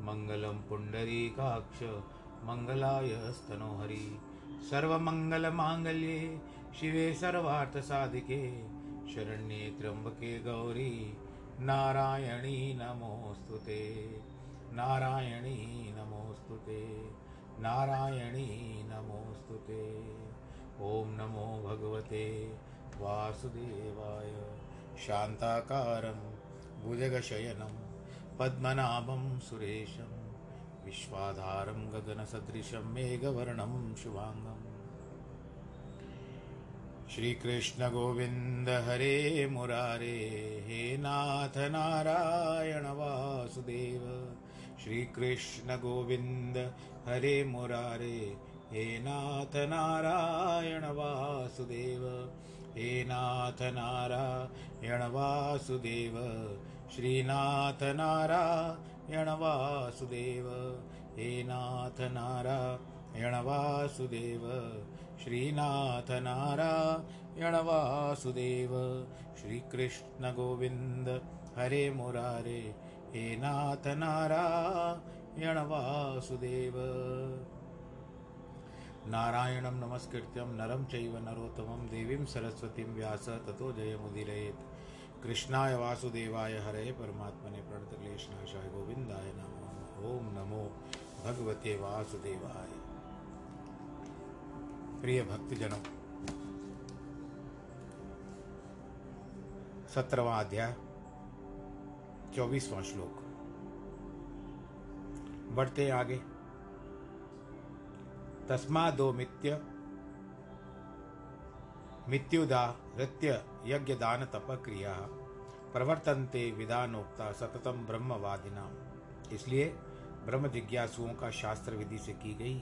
मङ्गलं पुण्डरीकाक्ष, मङ्गलाय स्तनोहरि सर्वमङ्गलमाङ्गल्ये शिवे सर्वार्थसाधिके, शरण्ये त्र्यम्बके गौरी। नारायणी नमोऽस्तु ते। नारायणी नमोऽस्तु ते। नारायणी नमोऽस्तु ते। ॐ नमो भगवते वासुदेवाय। शान्ताकारं, भुजगशयनं। पद्मनाभं सुरेशं, विश्वाधारं गगनसदृशं मेघवर्णं शुभाङ्गम्। श्रीकृष्णगोविन्द हरे मुरारे, हे नाथ नारायण वासुदेव। श्रीकृष्ण गोविन्द हरे मुरारे, हे नाथ नारायण वासुदेव। हे नाथ नारायणवासुदेव श्रीनाथ नारायणवासुदेव हे नाथ नारायणवासुदेव श्रीनाथ नारायणवासुदेव श्रीकृष्णगोविन्दहरे मुरारे हे नाथ नारा यणवासुदेव नारायणं नमस्कृत्यं नरं चैव नरोत्तमं देवीं सरस्वतीं व्यास ततो जयमुदीरयेत्। कृष्णाय वासुदेवाय हरे, परमात्मने प्रणतक्लेशनाशाय गोविन्दाय नमो ॐ नमो भगवते वासुदेवाय। प्रिय भक्तजनों सत्रहवा अध्याय, चौबीसवां श्लोक। बढ़ते आगे। तस्मादो मित्य मित्युदा हृत्य यज्ञ दान तप क्रिया प्रवर्तन्ते विधानोक्ता सततम ब्रह्मवादिना इसलिए ब्रह्म जिज्ञासुओं का शास्त्र विधि से की गई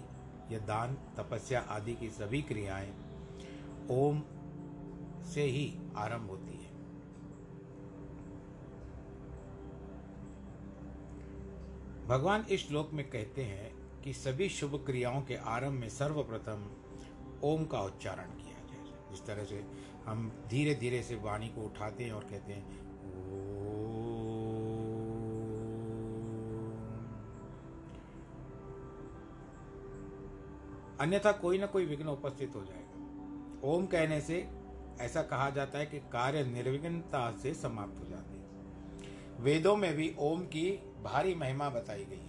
यह दान, तपस्या आदि की सभी क्रियाएँ ओम से ही आरंभ होती है। भगवान इस श्लोक में कहते हैं कि सभी शुभ क्रियाओं के आरंभ में सर्वप्रथम ओम का उच्चारण किया जाए। जिस तरह से हम धीरे धीरे से वाणी को उठाते हैं और कहते हैं अन्यथा कोई ना कोई विघ्न उपस्थित हो जाएगा। ओम कहने से ऐसा कहा जाता है कि कार्य निर्विघ्नता से समाप्त हो जाते हैं। वेदों में भी ओम की भारी महिमा बताई गई है।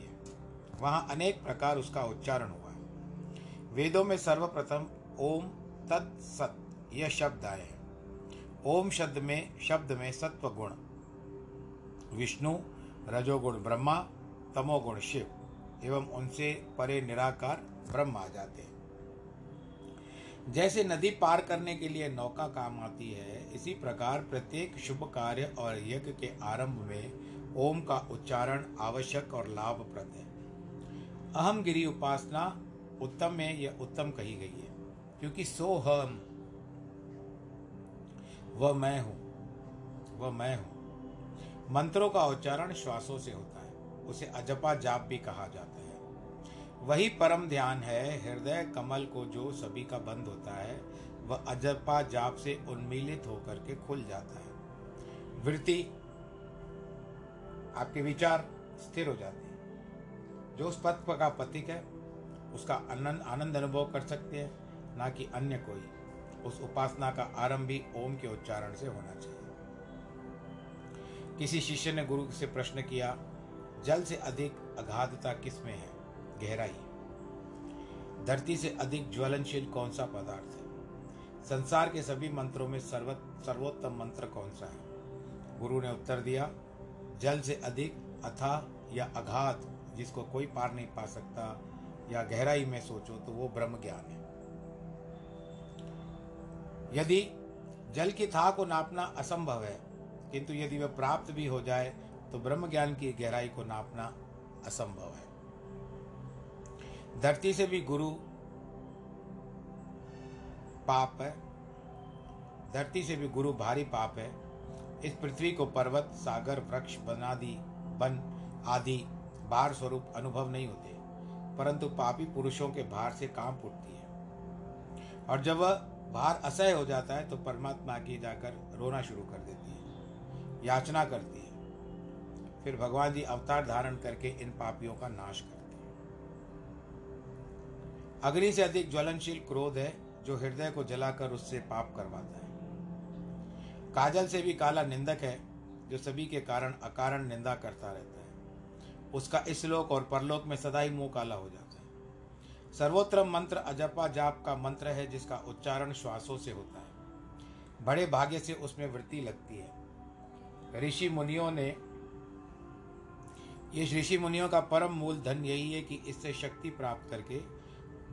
वहाँ अनेक प्रकार उसका उच्चारण हुआ। है वेदों में सर्वप्रथम ओम तत्सत यह शब्द आए। हैं ओम शब्द में शब्द में सत्व गुण विष्णु, रजोगुण ब्रह्मा, तमोगुण शिव, एवं उनसे परे निराकार ब्रह्म आ जाते हैं। जैसे नदी पार करने के लिए नौका काम आती है, इसी प्रकार प्रत्येक शुभ कार्य और यज्ञ के आरंभ में ओम का उच्चारण आवश्यक और लाभप्रद है। अहम गिरी उपासना उत्तम में यह उत्तम कही गई है, क्योंकि सो हम, वह मैं हूँ, वह मैं हूँ। मंत्रों का उच्चारण श्वासों से होता है, उसे अजपा जाप भी कहा जाता है। वही परम ध्यान है, हृदय कमल को जो सभी का बंद होता है, वह अजपा जाप से उन्मीलित होकर के खुल जाता है। वृत्ति, आपके विचार स्थिर हो जाते हैं। जो उस पथ का पथिक है, उसका आनंद आनंद अनुभव कर सकते हैं, ना कि अन्य कोई। उस उपासना का आरंभ भी ओम के उच्चारण से होना चाहिए। किसी शिष्य ने गुरु से प्रश्न किया, जल से अधिक अगाधता किसमें है? गहराई। धरती से अधिक ज्वलनशील कौन सा पदार्थ है? संसार के सभी मंत्रों में सर्व सर्वोत्तम मंत्र कौन सा है? गुरु ने उत्तर दिया, जल से अधिक अथा या अघात जिसको कोई पार नहीं पा सकता या गहराई में सोचो तो वो ब्रह्म ज्ञान है। यदि जल की था को नापना असंभव है, किंतु यदि वह प्राप्त भी हो जाए तो ब्रह्म ज्ञान की गहराई को नापना असंभव है। धरती से भी गुरु पाप है, धरती से भी गुरु भारी पाप है, इस पृथ्वी को पर्वत, सागर, वृक्ष बनादि बन आदि भार स्वरूप अनुभव नहीं होते, परंतु पापी पुरुषों के भार से काम उठती है। और जब वह भार असह्य हो जाता है तो परमात्मा की जाकर रोना शुरू कर देती है, याचना करती है। फिर भगवान जी अवतार धारण करके इन पापियों का नाश करते हैं। अग्नि से अधिक ज्वलनशील क्रोध है, जो हृदय को जलाकर उससे पाप करवाता है। काजल से भी काला निंदक है, जो सभी के कारण अकारण निंदा करता रहता है। उसका इस लोक और परलोक में सदा ही मुँह काला हो जाता है। सर्वोत्तम मंत्र अजपा जाप का मंत्र है, जिसका उच्चारण श्वासों से होता है। बड़े भाग्य से उसमें वृत्ति लगती है। ऋषि मुनियों ने, ये ऋषि मुनियों का परम मूल धन यही है कि इससे शक्ति प्राप्त करके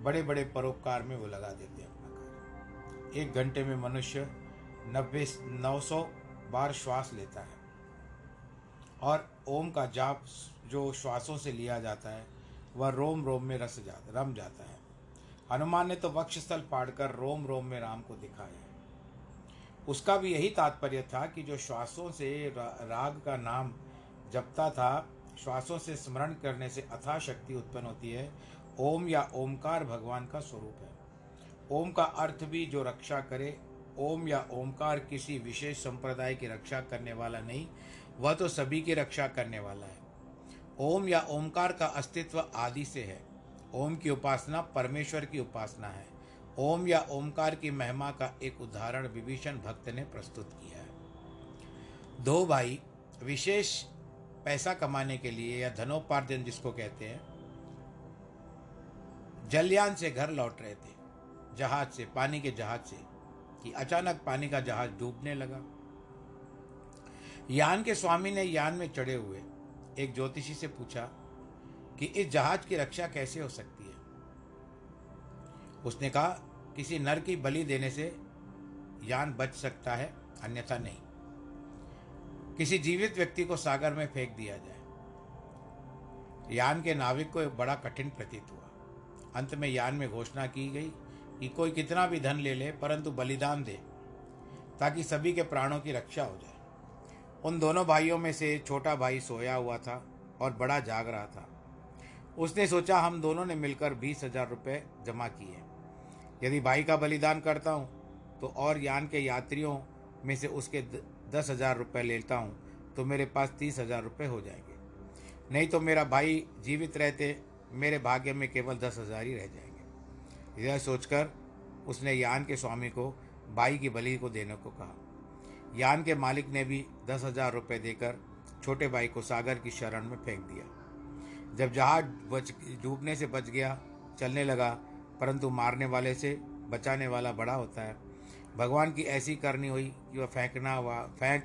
बड़े बड़े परोपकार में वो लगा देते हैं अपना कार्य। एक घंटे में मनुष्य नब्बे, नौ सौ बार श्वास लेता है। और ओम का जाप जो श्वासों से लिया जाता है, वह रोम रोम में रस जाता रम जाता है। हनुमान ने तो वक्षस्थल पाड़कर रोम रोम में राम को दिखाया है। उसका भी यही तात्पर्य था कि जो श्वासों से राग का नाम जपता था, श्वासों से स्मरण करने से अथा शक्ति उत्पन्न होती है। ओम या ओमकार भगवान का स्वरूप है। ओम का अर्थ भी जो रक्षा करे, ओम या ओमकार किसी विशेष संप्रदाय की रक्षा करने वाला नहीं वह तो सभी की रक्षा करने वाला है। ओम या ओमकार का अस्तित्व आदि से है। ओम की उपासना परमेश्वर की उपासना है। ओम या ओमकार की महिमा का एक उदाहरण विभीषण भक्त ने प्रस्तुत किया है। दो भाई विशेष पैसा कमाने के लिए या धनोपार्जन जिसको कहते हैं, जलयान से घर लौट रहे थे। जहाज़ से, पानी के जहाज़ से, कि अचानक पानी का जहाज़ डूबने लगा। यान के स्वामी ने यान में चढ़े हुए एक ज्योतिषी से पूछा कि इस जहाज़ की रक्षा कैसे हो सकती है? उसने कहा, किसी नर की बलि देने से यान बच सकता है, अन्यथा नहीं। किसी जीवित व्यक्ति को सागर में फेंक दिया जाए। यान के नाविक को एक बड़ा कठिन प्रतीत हुआ। अंत में यान में घोषणा की गई कि कोई कितना भी धन ले ले, परंतु बलिदान दे, ताकि सभी के प्राणों की रक्षा हो जाए। उन दोनों भाइयों में से छोटा भाई सोया हुआ था और बड़ा जाग रहा था। उसने सोचा, हम दोनों ने मिलकर बीस हज़ार रुपये जमा किए। यदि भाई का बलिदान करता हूँ तो और यान के यात्रियों में से उसके दस हज़ार रुपये लेता हूँ तो मेरे पास तीस हज़ार रुपये हो जाएँगे। नहीं तो मेरा भाई जीवित रहते, मेरे भाग्य में केवल दस हज़ार ही रह जाएँगे। यह सोचकर उसने यान के स्वामी को, भाई की बलि को देने को कहा। यान के मालिक ने भी दस हज़ार रुपये देकर छोटे भाई को सागर की शरण में फेंक दिया। जब जहाज़ बच, डूबने से बच गया, चलने लगा, परंतु मारने वाले से बचाने वाला बड़ा होता है। भगवान की ऐसी करनी हुई कि वह फेंकना हुआ फेंक,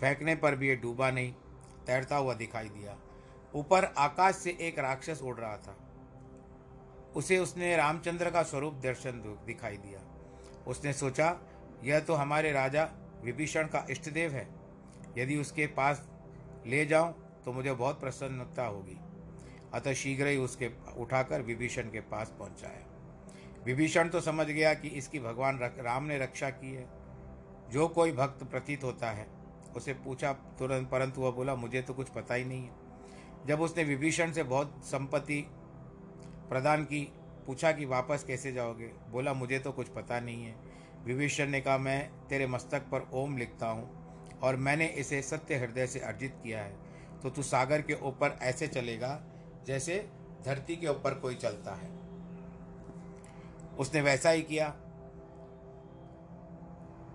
फेंकने पर भी ये डूबा नहीं, तैरता हुआ दिखाई दिया। ऊपर आकाश से एक राक्षस उड़ रहा था। उसे उसने रामचंद्र का स्वरूप दर्शन दिखाई दिया। उसने सोचा, यह तो हमारे राजा विभीषण का इष्ट देव है। यदि उसके पास ले जाऊँ तो मुझे बहुत प्रसन्नता होगी। अतः शीघ्र ही उसके उठाकर विभीषण के पास पहुँचाया। विभीषण तो समझ गया कि इसकी भगवान राम ने रक्षा की है। जो कोई भक्त प्रतीत होता है, उसे पूछा तुरंत, परंतु वह बोला, मुझे तो कुछ पता ही नहीं है। जब उसने विभीषण से बहुत संपत्ति प्रदान की, पूछा कि वापस कैसे जाओगे? बोला, मुझे तो कुछ पता नहीं है। विभीषण ने कहा, मैं तेरे मस्तक पर ओम लिखता हूँ और मैंने इसे सत्य हृदय से अर्जित किया है। तो तू सागर के ऊपर ऐसे चलेगा जैसे धरती के ऊपर कोई चलता है। उसने वैसा ही किया।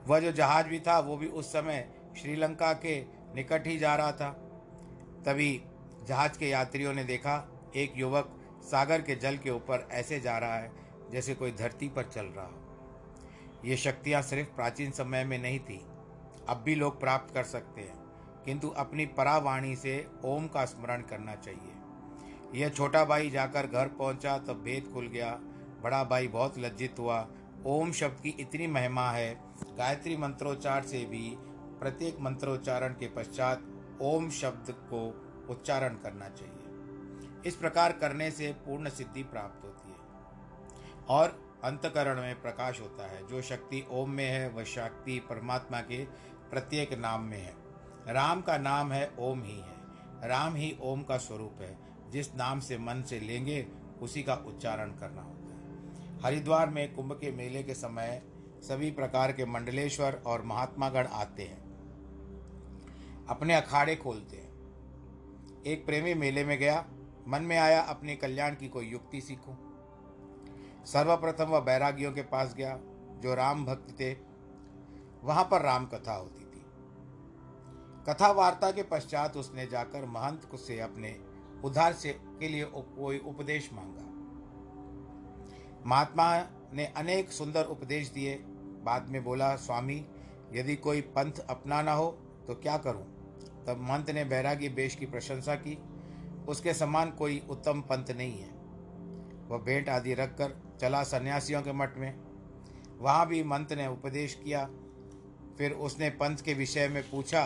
वह जो जहाज़ भी था, वो भी उस समय श्रीलंका के निकट ही जा रहा था। तभी जहाज़ के यात्रियों ने देखा, एक युवक सागर के जल के ऊपर ऐसे जा रहा है जैसे कोई धरती पर चल रहा हो। ये शक्तियाँ सिर्फ़ प्राचीन समय में नहीं थी, अब भी लोग प्राप्त कर सकते हैं। किंतु अपनी परावाणी से ओम का स्मरण करना चाहिए। यह छोटा भाई जाकर घर पहुँचा, तब भेद खुल गया। बड़ा भाई बहुत लज्जित हुआ। ओम शब्द की इतनी महिमा है, गायत्री मंत्रोच्चार से भी प्रत्येक मंत्रोच्चारण के पश्चात ओम शब्द को उच्चारण करना चाहिए। इस प्रकार करने से पूर्ण सिद्धि प्राप्त होती है। और अंतकरण में प्रकाश होता है। जो शक्ति ओम में है, वह शक्ति परमात्मा के प्रत्येक नाम में है। राम का नाम है, ओम ही है। राम ही ओम का स्वरूप है। जिस नाम से मन से लेंगे, उसी का उच्चारण करना होता है। हरिद्वार में कुंभ के मेले के समय सभी प्रकार के मंडलेश्वर और महात्मागण आते हैं। अपने अखाड़े खोलते हैं। एक प्रेमी मेले में गया। मन में आया, अपने कल्याण की कोई युक्ति सीखूं। सर्वप्रथम वह बैरागियों के पास गया, जो राम भक्त थे। वहाँ पर राम कथा होती थी। कथा वार्ता के पश्चात उसने जाकर महंत से अपने उद्धार से, के लिए कोई उपदेश मांगा। महात्मा ने अनेक सुंदर उपदेश दिए। बाद में बोला, स्वामी, यदि कोई पंथ अपनाना हो तो क्या करूँ? तब महंत ने बैरागी बेश की प्रशंसा की। उसके समान कोई उत्तम पंथ नहीं है। वह भेंट आदि रखकर चला सन्यासियों के मठ में। वहाँ भी मंत ने उपदेश किया। फिर उसने पंथ के विषय में पूछा।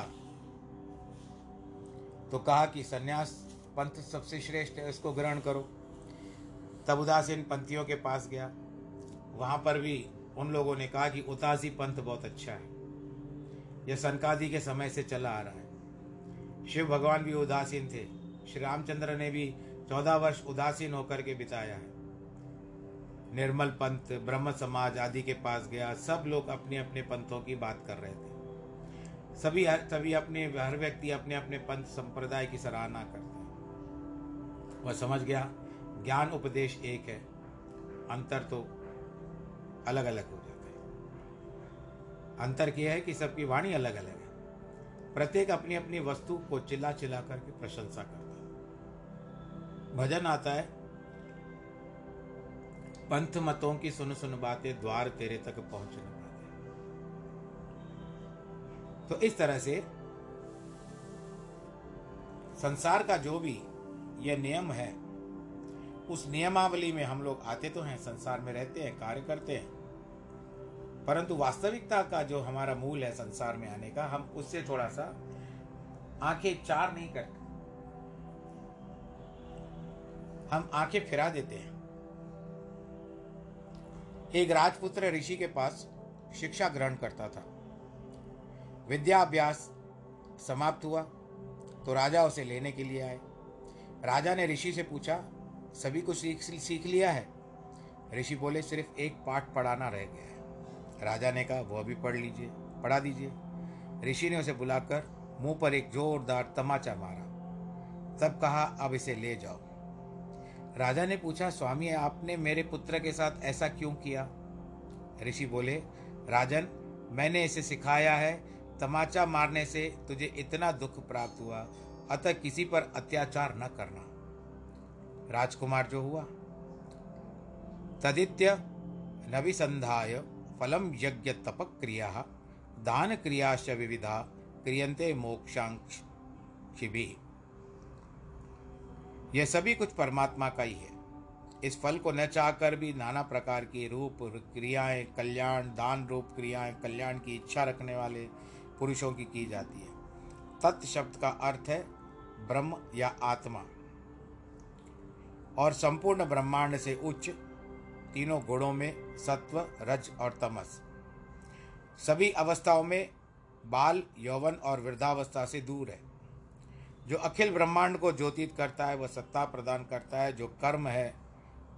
तो कहा कि, सन्यास पंथ सबसे श्रेष्ठ है उसको ग्रहण करो। तब उदासीन पंथियों के पास गया। वहाँ पर भी उन लोगों ने कहा कि, उदासी पंथ बहुत अच्छा है। यह सनकादि के समय से चला आ रहा है। शिव भगवान भी उदासीन थे। श्री रामचंद्र ने भी चौदह वर्ष उदासीन होकर के बिताया है। निर्मल पंथ ब्रह्म समाज आदि के पास गया। सब लोग अपने अपने पंथों की बात कर रहे थे। सभी सभी अपने, हर व्यक्ति अपने अपने पंथ संप्रदाय की सराहना करते हैं। वह समझ गया, ज्ञान उपदेश एक है, अंतर तो अलग अलग हो जाता है। अंतर यह है कि सबकी वाणी अलग अलग है। प्रत्येक अपनी अपनी वस्तु को चिल्ला चिल्ला करके प्रशंसा करता है। भजन आता है पंथ मतों की सुन सुन बातें द्वार तेरे तक पहुँचने पाते तो इस तरह से संसार का जो भी यह नियम है, उस नियमावली में हम लोग आते तो हैं, संसार में रहते हैं, कार्य करते हैं। परंतु वास्तविकता का जो हमारा मूल है संसार में आने का, हम उससे थोड़ा सा आँखें चार नहीं करते। हम आँखें फिरा देते हैं। एक राजपुत्र ऋषि के पास शिक्षा ग्रहण करता था। विद्याभ्यास समाप्त हुआ तो राजा उसे लेने के लिए आए। राजा ने ऋषि से पूछा, सभी कुछ सीख सीख लिया है? ऋषि बोले, सिर्फ़ एक पाठ पढ़ाना रह गया है। राजा ने कहा, वह भी पढ़ लीजिए, पढ़ा दीजिए। ऋषि ने उसे बुलाकर मुँह पर एक जोरदार तमाचा मारा। तब कहा, अब इसे ले जाओ। राजा ने पूछा, स्वामी, आपने मेरे पुत्र के साथ ऐसा क्यों किया? ऋषि बोले, राजन, मैंने इसे सिखाया है, तमाचा मारने से तुझे इतना दुख प्राप्त हुआ, अतः किसी पर अत्याचार न करना। राजकुमार जो हुआ, तदित्य नविसंधाय फलम यज्ञ तप क्रिया, दान क्रियाश्च विविधा क्रियंते मोक्षांक्षि यह सभी कुछ परमात्मा का ही है। इस फल को न चाहकर भी नाना प्रकार की रूप क्रियाएँ, कल्याण, दान रूप क्रियाएँ, कल्याण की इच्छा रखने वाले पुरुषों की की जाती है। तत् शब्द का अर्थ है ब्रह्म या आत्मा। और संपूर्ण ब्रह्मांड से उच्च तीनों गुणों में सत्व, रज और तमस। सभी अवस्थाओं में बाल, यौवन और वृद्धावस्था से दूर है। जो अखिल ब्रह्मांड को ज्योतित करता है, वह सत्ता प्रदान करता है, जो कर्म है,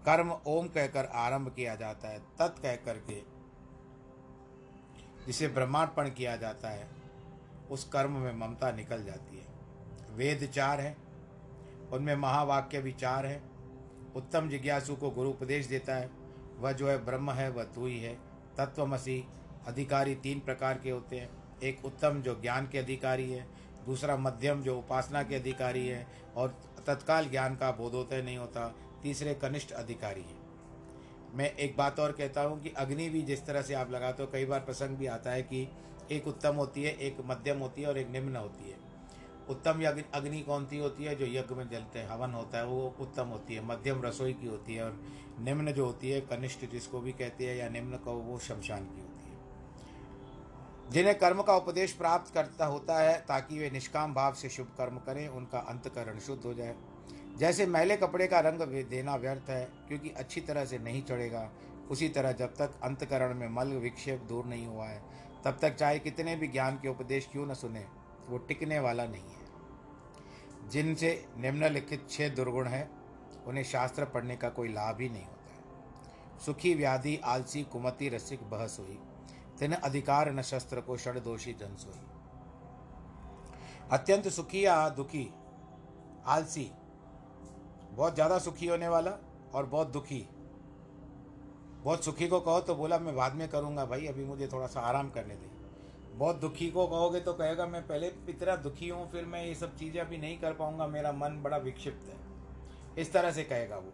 कर्म ओम कहकर आरंभ किया जाता है, तत् कह करके जिसे ब्रह्मांडपण किया जाता है, उस कर्म में ममता निकल जाती है। वेद चार है, उनमें महावाक्य भी चार है। उत्तम जिज्ञासु को गुरु उपदेश देता है, वह जो है ब्रह्म है, वह तू ही है। तत्वमसी अधिकारी तीन प्रकार के होते हैं, एक उत्तम जो ज्ञान के अधिकारी है दूसरा मध्यम जो उपासना के अधिकारी है और तत्काल ज्ञान का बोधोदय नहीं होता, तीसरे कनिष्ठ अधिकारी है। मैं एक बात और कहता हूँ कि अग्नि भी जिस तरह से आप लगाते हो, कई बार प्रसंग भी आता है कि एक उत्तम होती है, एक मध्यम होती है और एक निम्न होती है। उत्तम अग्नि कौन सी होती है जो यज्ञ में जलते हैं? हवन होता है, वो उत्तम होती है, मध्यम रसोई की होती है और निम्न जो होती है, कनिष्ठ जिसको भी कहते हैं या निम्न को वो शमशान की होती है। जिन्हें कर्म का उपदेश प्राप्त करता होता है, ताकि वे निष्काम भाव से शुभ कर्म करें, उनका अंतकरण शुद्ध हो जाए। जैसे मैले कपड़े का रंग देना व्यर्थ है, क्योंकि अच्छी तरह से नहीं चढ़ेगा। उसी तरह जब तक अंतकरण में मल विक्षेप दूर नहीं हुआ है, तब तक चाहे कितने भी ज्ञान के उपदेश क्यों न सुने, वो टिकने वाला नहीं है। जिनसे निम्नलिखित छह दुर्गुण है, उन्हें शास्त्र पढ़ने का कोई लाभ ही नहीं होता है। सुखी, व्याधि, आलसी, कुमति, रसिक, बहस हुई। तिन अधिकार न शस्त्र को षड दोषी जन सोई अत्यंत सुखी या दुखी, आलसी, बहुत ज़्यादा सुखी होने वाला और बहुत दुखी। बहुत सुखी को कहो तो बोला, मैं बाद में करूँगा भाई, अभी मुझे थोड़ा सा आराम करने दे। बहुत दुखी को कहोगे तो कहेगा, मैं पहले इतना दुखी हूँ, फिर मैं ये सब चीज़ें अभी नहीं कर पाऊँगा, मेरा मन बड़ा विक्षिप्त है। इस तरह से कहेगा वो।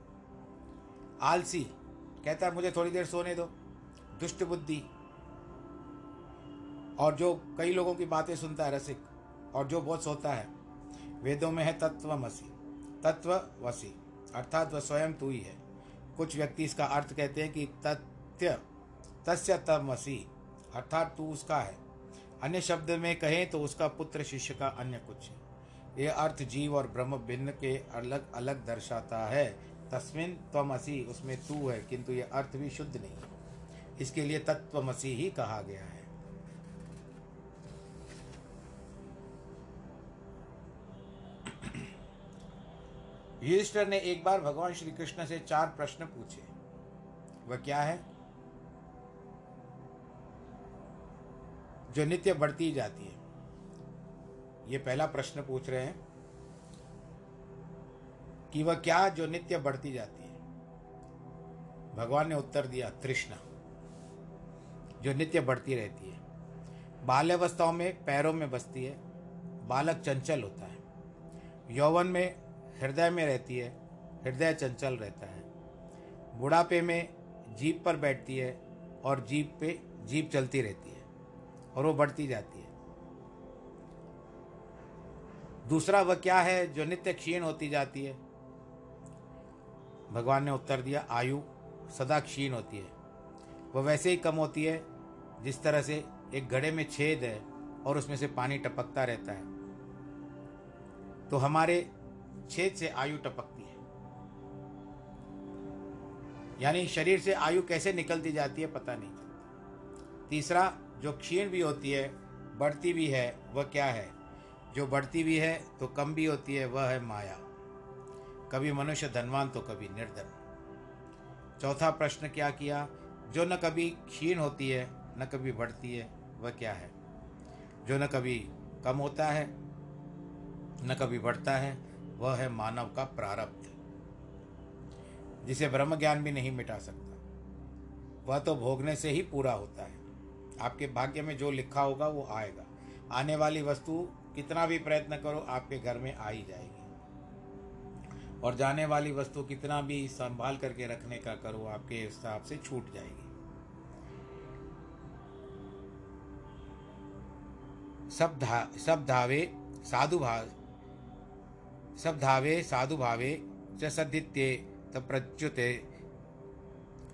आलसी, कहता है, मुझे थोड़ी देर सोने दो। दुष्ट बुद्धि और जो कई लोगों की बातें सुनता है रसिक, और जो बहुत सोता है, वेदों में है तत्वमसी तत्ववसी अर्थात वह स्वयं तू ही है। कुछ व्यक्ति इसका अर्थ कहते हैं कि तथ्य तस्य तमसी अर्थात तू उसका है। अन्य शब्द में कहें तो उसका पुत्र शिष्य का अन्य कुछ है। यह अर्थ जीव और ब्रह्म भिन्न के अलग अलग दर्शाता है। तस्मिन त्वमसी, उसमें तू है, किंतु यह अर्थ भी शुद्ध नहीं है। इसके लिए तत्वमसी ही कहा गया है। युधिष्ठर ने एक बार भगवान श्री कृष्ण से चार प्रश्न पूछे। वह क्या है? जो नित्य बढ़ती जाती है। ये पहला प्रश्न पूछ रहे हैं कि वह क्या जो नित्य बढ़ती जाती है? भगवान ने उत्तर दिया, तृष्णा। जो नित्य बढ़ती रहती है। बाल्यावस्थाओं में, पैरों में बसती है। बालक चंचल होता है। यौवन में हृदय में रहती है, हृदय चंचल रहता है। बुढ़ापे में जीप पर बैठती है और जीप पे, जीप चलती रहती है और वो बढ़ती जाती है। दूसरा वह क्या है जो नित्य क्षीण होती जाती है? भगवान ने उत्तर दिया, आयु सदा क्षीण होती है। वह वैसे ही कम होती है, जिस तरह से एक घड़े में छेद है और उसमें से पानी टपकता रहता है। तो हमारे छेद से आयु टपकती है। यानी शरीर से आयु कैसे निकलती जाती है पता नहीं चलता। तीसरा, जो क्षीण भी होती है, बढ़ती भी है, वह क्या है? जो बढ़ती भी है तो कम भी होती है, वह है माया। कभी मनुष्य धनवान तो कभी निर्धन। चौथा प्रश्न क्या किया? जो न कभी क्षीण होती है, न कभी बढ़ती है, वह क्या है? जो न कभी कम होता है, न कभी बढ़ता है वह है मानव का प्रारब्ध, जिसे ब्रह्म ज्ञान भी नहीं मिटा सकता। वह तो भोगने से ही पूरा होता है। आपके भाग्य में जो लिखा होगा वो आएगा। आने वाली वस्तु, कितना भी प्रयत्न करो, आपके घर में आ ही जाएगी। और जाने वाली वस्तु कितना भी संभाल करके रखने का करो, आपके हिसाब से छूट जाएगी। सब धा, सब धावे, साधु भाव सब धावे साधु भावे च सदित्ये प्रच्युते,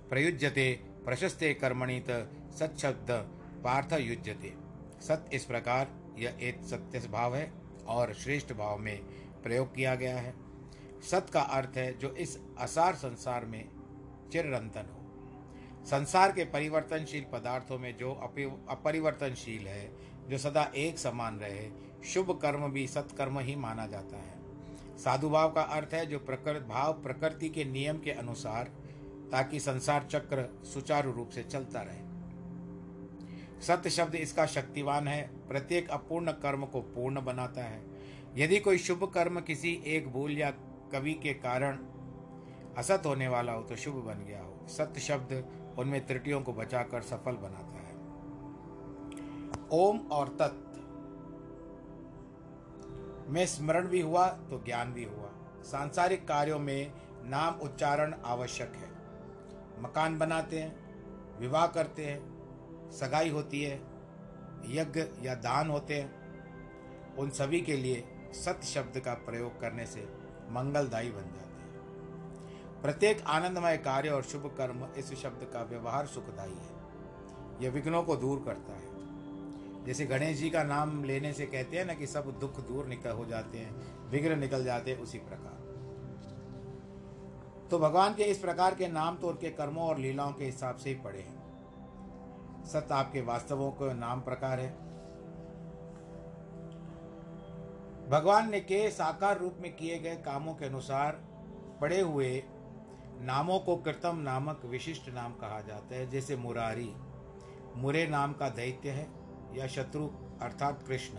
प्रयुज्यते, प्रशस्ते कर्मणि त पार्थ युज्यते। सत्य इस प्रकार यह एक सत्य भाव है और श्रेष्ठ भाव में प्रयोग किया गया है। सत का अर्थ है जो इस असार संसार में चिरंतन हो। संसार के परिवर्तनशील पदार्थों में जो अपरिवर्तनशील है, जो सदा एक समान रहे, शुभ कर्म भी सत्कर्म ही माना जाता है। साधु भाव का अर्थ है जो प्रकृति भाव प्रकृति के नियम के अनुसार, ताकि संसार चक्र सुचारू रूप से चलता रहे। सत्य शब्द इसका शक्तिवान है, प्रत्येक अपूर्ण कर्म को पूर्ण बनाता है। यदि कोई शुभ कर्म किसी एक भूल या कवि के कारण असत होने वाला हो तो शुभ बन गया हो। सत्य शब्द उनमें त्रुटियों को बचाकर सफल बनाता है। ओम और तत्। में स्मरण भी हुआ तो ज्ञान भी हुआ। सांसारिक कार्यों में नाम उच्चारण आवश्यक है। मकान बनाते हैं, विवाह करते हैं, सगाई होती है, यज्ञ या दान होते हैं। उन सभी के लिए सत्य शब्द का प्रयोग करने से मंगलदायी बन जाते हैं। प्रत्येक आनंदमय कार्य और शुभ कर्म इस शब्द का व्यवहार सुखदायी है। यह विघ्नों को दूर करता है। जैसे गणेश जी का नाम लेने से कहते हैं ना कि सब दुख दूर निकल हो जाते हैं विघ्न निकल जाते हैं, उसी प्रकार। तो भगवान के इस प्रकार के नाम तो उनके कर्मों और लीलाओं के हिसाब से ही पड़े हैं। सत्य आपके वास्तवों को नाम प्रकार है। भगवान ने के साकार रूप में किए गए कामों के अनुसार पड़े हुए नामों को कृतम नामक विशिष्ट नाम कहा जाता है, जैसे मुरारी। मुरे नाम का दैत्य है। या शत्रु, अर्थात कृष्ण।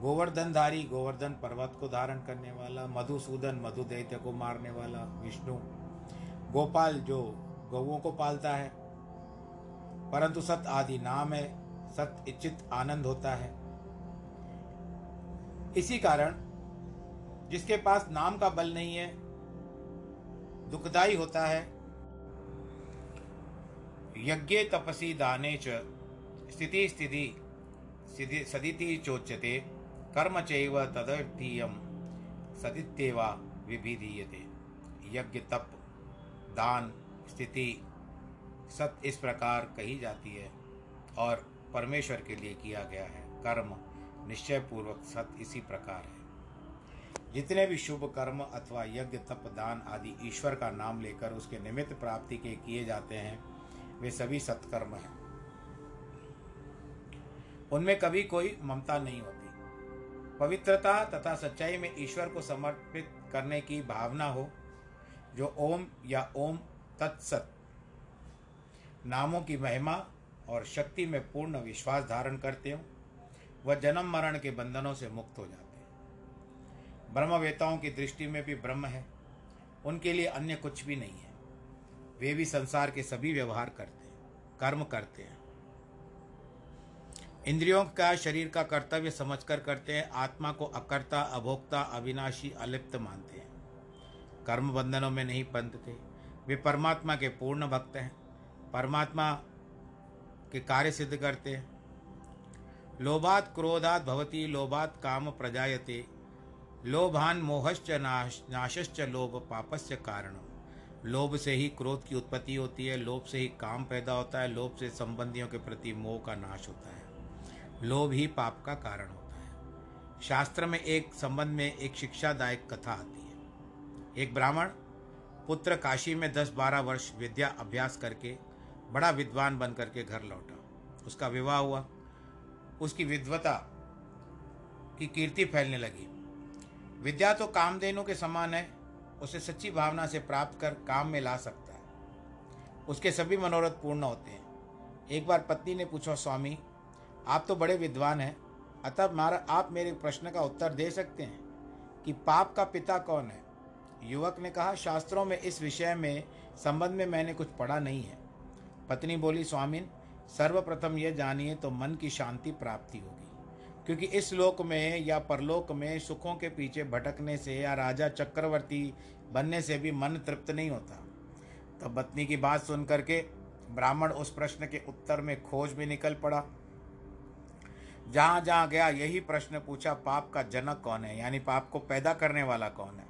गोवर्धनधारी गोवर्धन पर्वत को धारण करने वाला, मधुसूदन मधु दैत्य को मारने वाला, विष्णु। गोपाल जो गौओं को पालता है, परंतु सत आदि नाम है, सत इच्छित आनंद होता है। इसी कारण, जिसके पास नाम का बल नहीं है, दुखदाई होता है। यज्ञ तपसी दाने च स्थिति स्थिति सदिति चोच्यते, कर्म चैव तदर्थीयम सदित्येवा विभिधीयते। यज्ञ, तप, दान, स्थिति, सत इस प्रकार कही जाती है और परमेश्वर के लिए किया गया है। कर्म निश्चय पूर्वक सत इसी प्रकार है। जितने भी शुभ कर्म अथवा यज्ञ, तप, दान आदि ईश्वर का नाम लेकर उसके निमित्त प्राप्ति के किए जाते हैं, वे सभी सत्कर्म हैं। उनमें कभी कोई ममता नहीं होती। पवित्रता तथा सच्चाई में ईश्वर को समर्पित करने की भावना हो, जो ओम या ओम तत्सत, नामों की महिमा और शक्ति में पूर्ण विश्वास धारण करते हो, वह जन्म मरण के बंधनों से मुक्त हो जाते हैं। ब्रह्मवेताओं की दृष्टि में भी ब्रह्म है, उनके लिए अन्य कुछ भी नहीं है। वे भी संसार के सभी व्यवहार करते हैं, कर्म करते हैं। इंद्रियों का, शरीर का कर्तव्य समझकर करते हैं, आत्मा को अकर्ता, अभोक्ता, अविनाशी, अलिप्त मानते हैं। कर्म बंधनों में नहीं बंधते। वे परमात्मा के पूर्ण भक्त हैं। परमात्मा के कार्य सिद्ध करते हैं। लोभात क्रोधात भवती, लोभात काम प्रजायते। लोभान मोहश्च नाश, नाशश्च लोभ, पापस्य कारण। लोभ से ही क्रोध की उत्पत्ति होती है, लोभ से ही काम पैदा होता है, लोभ से संबंधियों के प्रति मोह का नाश होता है। लोभ ही पाप का कारण होता है। शास्त्र में एक संबंध में एक शिक्षादायक कथा आती है। एक ब्राह्मण पुत्र काशी में दस बारह वर्ष विद्या अभ्यास करके बड़ा विद्वान बन करके घर लौटा। उसका विवाह हुआ। उसकी विद्वता की कीर्ति फैलने लगी। विद्या तो कामधेनु के समान है, उसे सच्ची भावना से प्राप्त कर काम में ला सकता है। उसके सभी मनोरथ पूर्ण होते हैं। एक बार पत्नी ने पूछा, स्वामी आप तो बड़े विद्वान हैं। अतः मारा, आप मेरे प्रश्न का उत्तर दे सकते हैं कि पाप का पिता कौन है? युवक ने कहा, शास्त्रों में इस विषय में, संबंध में मैंने कुछ पढ़ा नहीं है। पत्नी बोली, स्वामिन, सर्वप्रथम यह जानिए तो मन की शांति प्राप्ति होगी। क्योंकि इस लोक में या परलोक में सुखों के पीछे भटकने से या राजा चक्रवर्ती बनने से भी मन तृप्त नहीं होता। तब पत्नी की बात सुन करके ब्राह्मण उस प्रश्न के उत्तर में खोज भी निकल पड़ा। जहाँ जहाँ गया, यही प्रश्न पूछा, पाप का जनक कौन है? यानी पाप को पैदा करने वाला कौन है?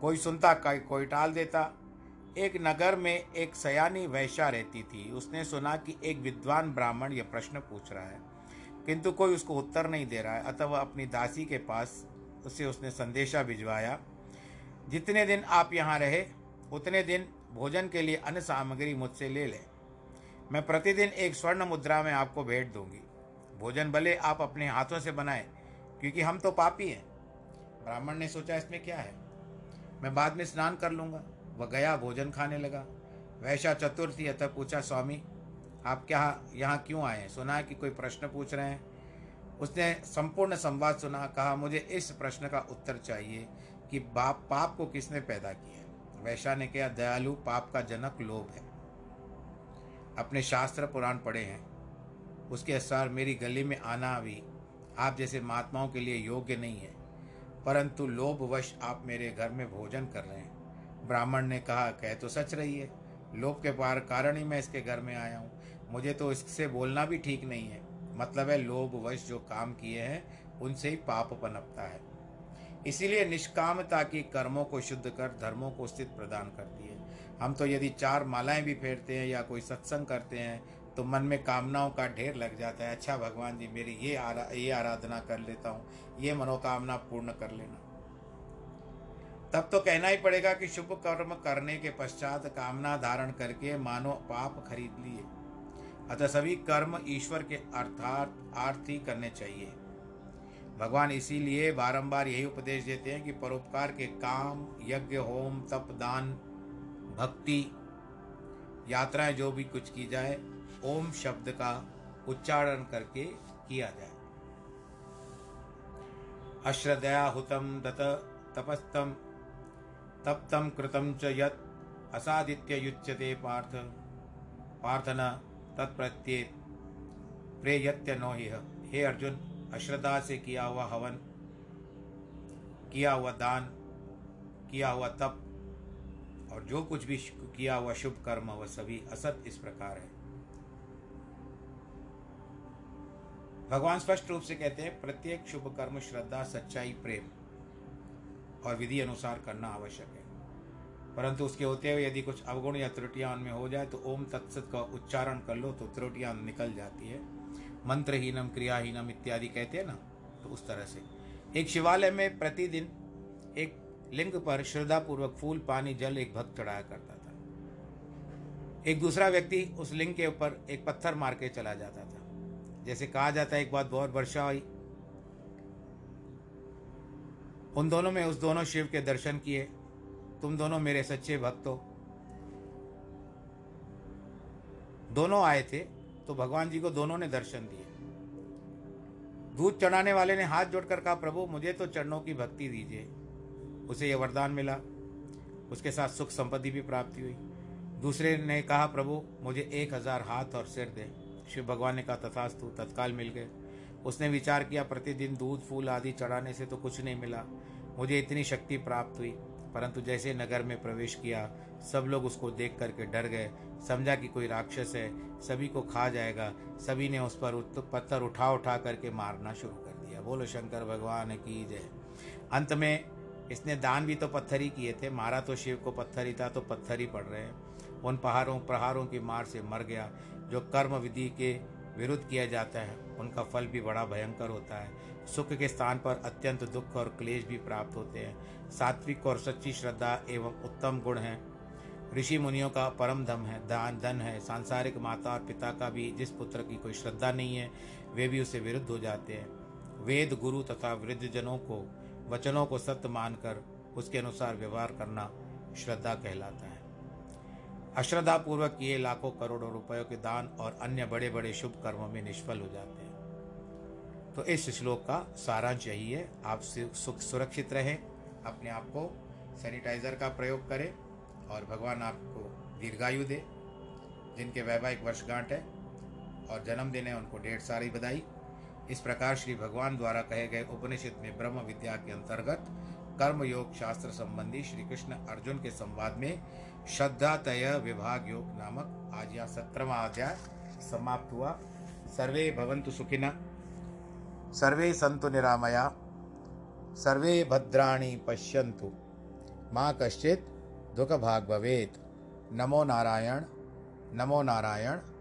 कोई सुनता, कोई टाल देता। एक नगर में एक सयानी वैश्या रहती थी। उसने सुना कि एक विद्वान ब्राह्मण यह प्रश्न पूछ रहा है। किंतु कोई उसको उत्तर नहीं दे रहा है। अतः वह अपनी दासी के पास उसे उसने संदेशा भिजवाया, जितने दिन आप यहाँ रहे, उतने दिन भोजन के लिए अन्य सामग्री मुझसे ले लें। मैं प्रतिदिन एक स्वर्ण मुद्रा में आपको भेंट दूँगी। भोजन भले आप अपने हाथों से बनाएँ, क्योंकि हम तो पापी हैं। ब्राह्मण ने सोचा, इसमें क्या है? मैं बाद में स्नान कर लूँगा। वह गया, भोजन खाने लगा। वैशा चतुर्थी अतः पूछा, स्वामी, आप क्या यहाँ क्यों आए हैं? सुना है कि कोई प्रश्न पूछ रहे हैं? उसने संपूर्ण संवाद सुना, कहा, मुझे इस प्रश्न का उत्तर चाहिए कि बाप, पाप को किसने पैदा किया वैशा ने कहा, दयालु, पाप का जनक लोभ है। अपने शास्त्र पुराण पढ़े हैं। उसके अनुसार मेरी गली में आना भी आप जैसे महात्माओं के लिए योग्य नहीं है। परंतु लोभवश आप मेरे घर में भोजन कर रहे हैं। ब्राह्मण ने कहा, कह तो सच रही है। लोभ के पार कारण ही मैं इसके घर में आया हूँ। मुझे तो इससे बोलना भी ठीक नहीं है। मतलब है, लोभवश जो काम किए हैं, उनसे ही पाप पनपता है। इसीलिए निष्कामता की कर्मों को शुद्ध कर, धर्मों को स्थित प्रदान करती है। हम तो यदि चार मालाएँ भी फेरते हैं या कोई सत्संग करते हैं तो मन में कामनाओं का ढेर लग जाता है। अच्छा भगवान जी, मेरी ये आरा, ये आराधना कर लेता हूँ। ये मनोकामना पूर्ण कर लेना। तब तो कहना ही पड़ेगा कि शुभ कर्म करने के पश्चात कामना धारण करके मानो पाप खरीद लिए। अतः सभी कर्म ईश्वर के अर्थात अर्थ ही करने चाहिए। भगवान इसीलिए बारंबार यही उपदेश देते हैं कि परोपकार के काम, यज्ञ, होम, तप, दान, भक्ति, यात्राएँ जो भी कुछ की जाए ओम शब्द का उच्चारण करके किया जाए। अश्रदया हुतम दत तपस्तम तप्तम कृतम च यत असादित्य युच्यते पार्थ। पार्थना तत्प्रत्येत। प्रेयत्य नो हे अर्जुन, अश्रद्धा से किया हुआ हवन, किया हुआ दान, किया हुआ तप, और जो कुछ भी किया हुआ शुभ कर्म, वह सभी असत इस प्रकार है। भगवान स्पष्ट रूप से कहते हैं, प्रत्येक शुभ कर्म, श्रद्धा, सच्चाई, प्रेम और विधि अनुसार करना आवश्यक है। परंतु उसके होते हुए यदि कुछ अवगुण या त्रुटियाँ उनमें हो जाए तो ओम तत्सत का उच्चारण कर लो तो त्रुटियाँ निकल जाती है। मंत्रहीनम, क्रियाहीनम इत्यादि कहते हैं ना तो उस तरह से। एक शिवालय में प्रतिदिन एक लिंग पर श्रद्धापूर्वक फूल, पानी, जल एक भक्त चढ़ाया करता था। एक दूसरा व्यक्ति उस लिंग के ऊपर एक पत्थर मार के चला जाता था। जैसे कहा जाता है, एक बात बहुत वर्षा हुई। उन दोनों में, उस दोनों शिव के दर्शन किए। तुम दोनों मेरे सच्चे भक्त हो। दोनों आए थे तो भगवान जी को दोनों ने दर्शन दिए। दूध चढ़ाने वाले ने हाथ जोड़कर कहा, प्रभु, मुझे तो चरणों की भक्ति दीजिए। उसे यह वरदान मिला। उसके साथ सुख संपत्ति भी प्राप्ति हुई। दूसरे ने कहा, प्रभु, मुझे एक हज़ार हाथ और सिर दे। शिव भगवान ने कहा, तथास्तु, तत्काल मिल गए। उसने विचार किया, प्रतिदिन दूध, फूल आदि चढ़ाने से तो कुछ नहीं मिला। मुझे इतनी शक्ति प्राप्त हुई, परंतु जैसे नगर में प्रवेश किया, सब लोग उसको देख करके डर गए। समझा कि कोई राक्षस है, सभी को खा जाएगा। सभी ने उस पर पत्थर उठा उठा करके मारना शुरू कर दिया। बोलो, शंकर भगवान की जय। अंत में इसने दान भी तो पत्थर ही किए थे, मारा तो शिव को पत्थर ही था तो पत्थर ही पड़ रहे हैं। उन पहाड़ों, प्रहारों की मार से मर गया। जो कर्म विधि के विरुद्ध किया जाता है, उनका फल भी बड़ा भयंकर होता है। सुख के स्थान पर अत्यंत दुख और क्लेश भी प्राप्त होते हैं। सात्विक और सच्ची श्रद्धा एवं उत्तम गुण हैं। ऋषि मुनियों का परम धम है, दान, धन है। सांसारिक माता और पिता का भी जिस पुत्र की कोई श्रद्धा नहीं है, वे भी उसे विरुद्ध हो जाते हैं। वेद गुरु तथा वृद्धजनों को, वचनों को सत्य मानकर उसके अनुसार व्यवहार करना श्रद्धा कहलाता है। अश्रद्धा पूर्वक किए लाखों करोड़ों रुपयों के दान और अन्य बड़े बड़े शुभ कर्मों में निष्फल हो जाते हैं। तो इस श्लोक का सारांश यही है। आप सुख सुरक्षित रहें, अपने आप को सैनिटाइजर का प्रयोग करें और भगवान आपको दीर्घायु दे, जिनके वैवाहिक वर्षगांठ है, और जन्मदिन है, उनको ढेर सारी बधाई। इस प्रकार श्री भगवान द्वारा कहे गए उपनिषद में ब्रह्म विद्या के अंतर्गत कर्म योग शास्त्र संबंधी श्री कृष्ण अर्जुन के संवाद में श्रद्धा तय विभाग योग नामक आज यहाँ सत्रवा अध्याय समाप्त हुआ। सर्वे भवंतु सुखिना। सर्वे संतु निरामया। सर्वे भद्राणी पश्यन्तु। माँ कश्चित दुख भाग भवेत। नमो नारायण। नमो नारायण।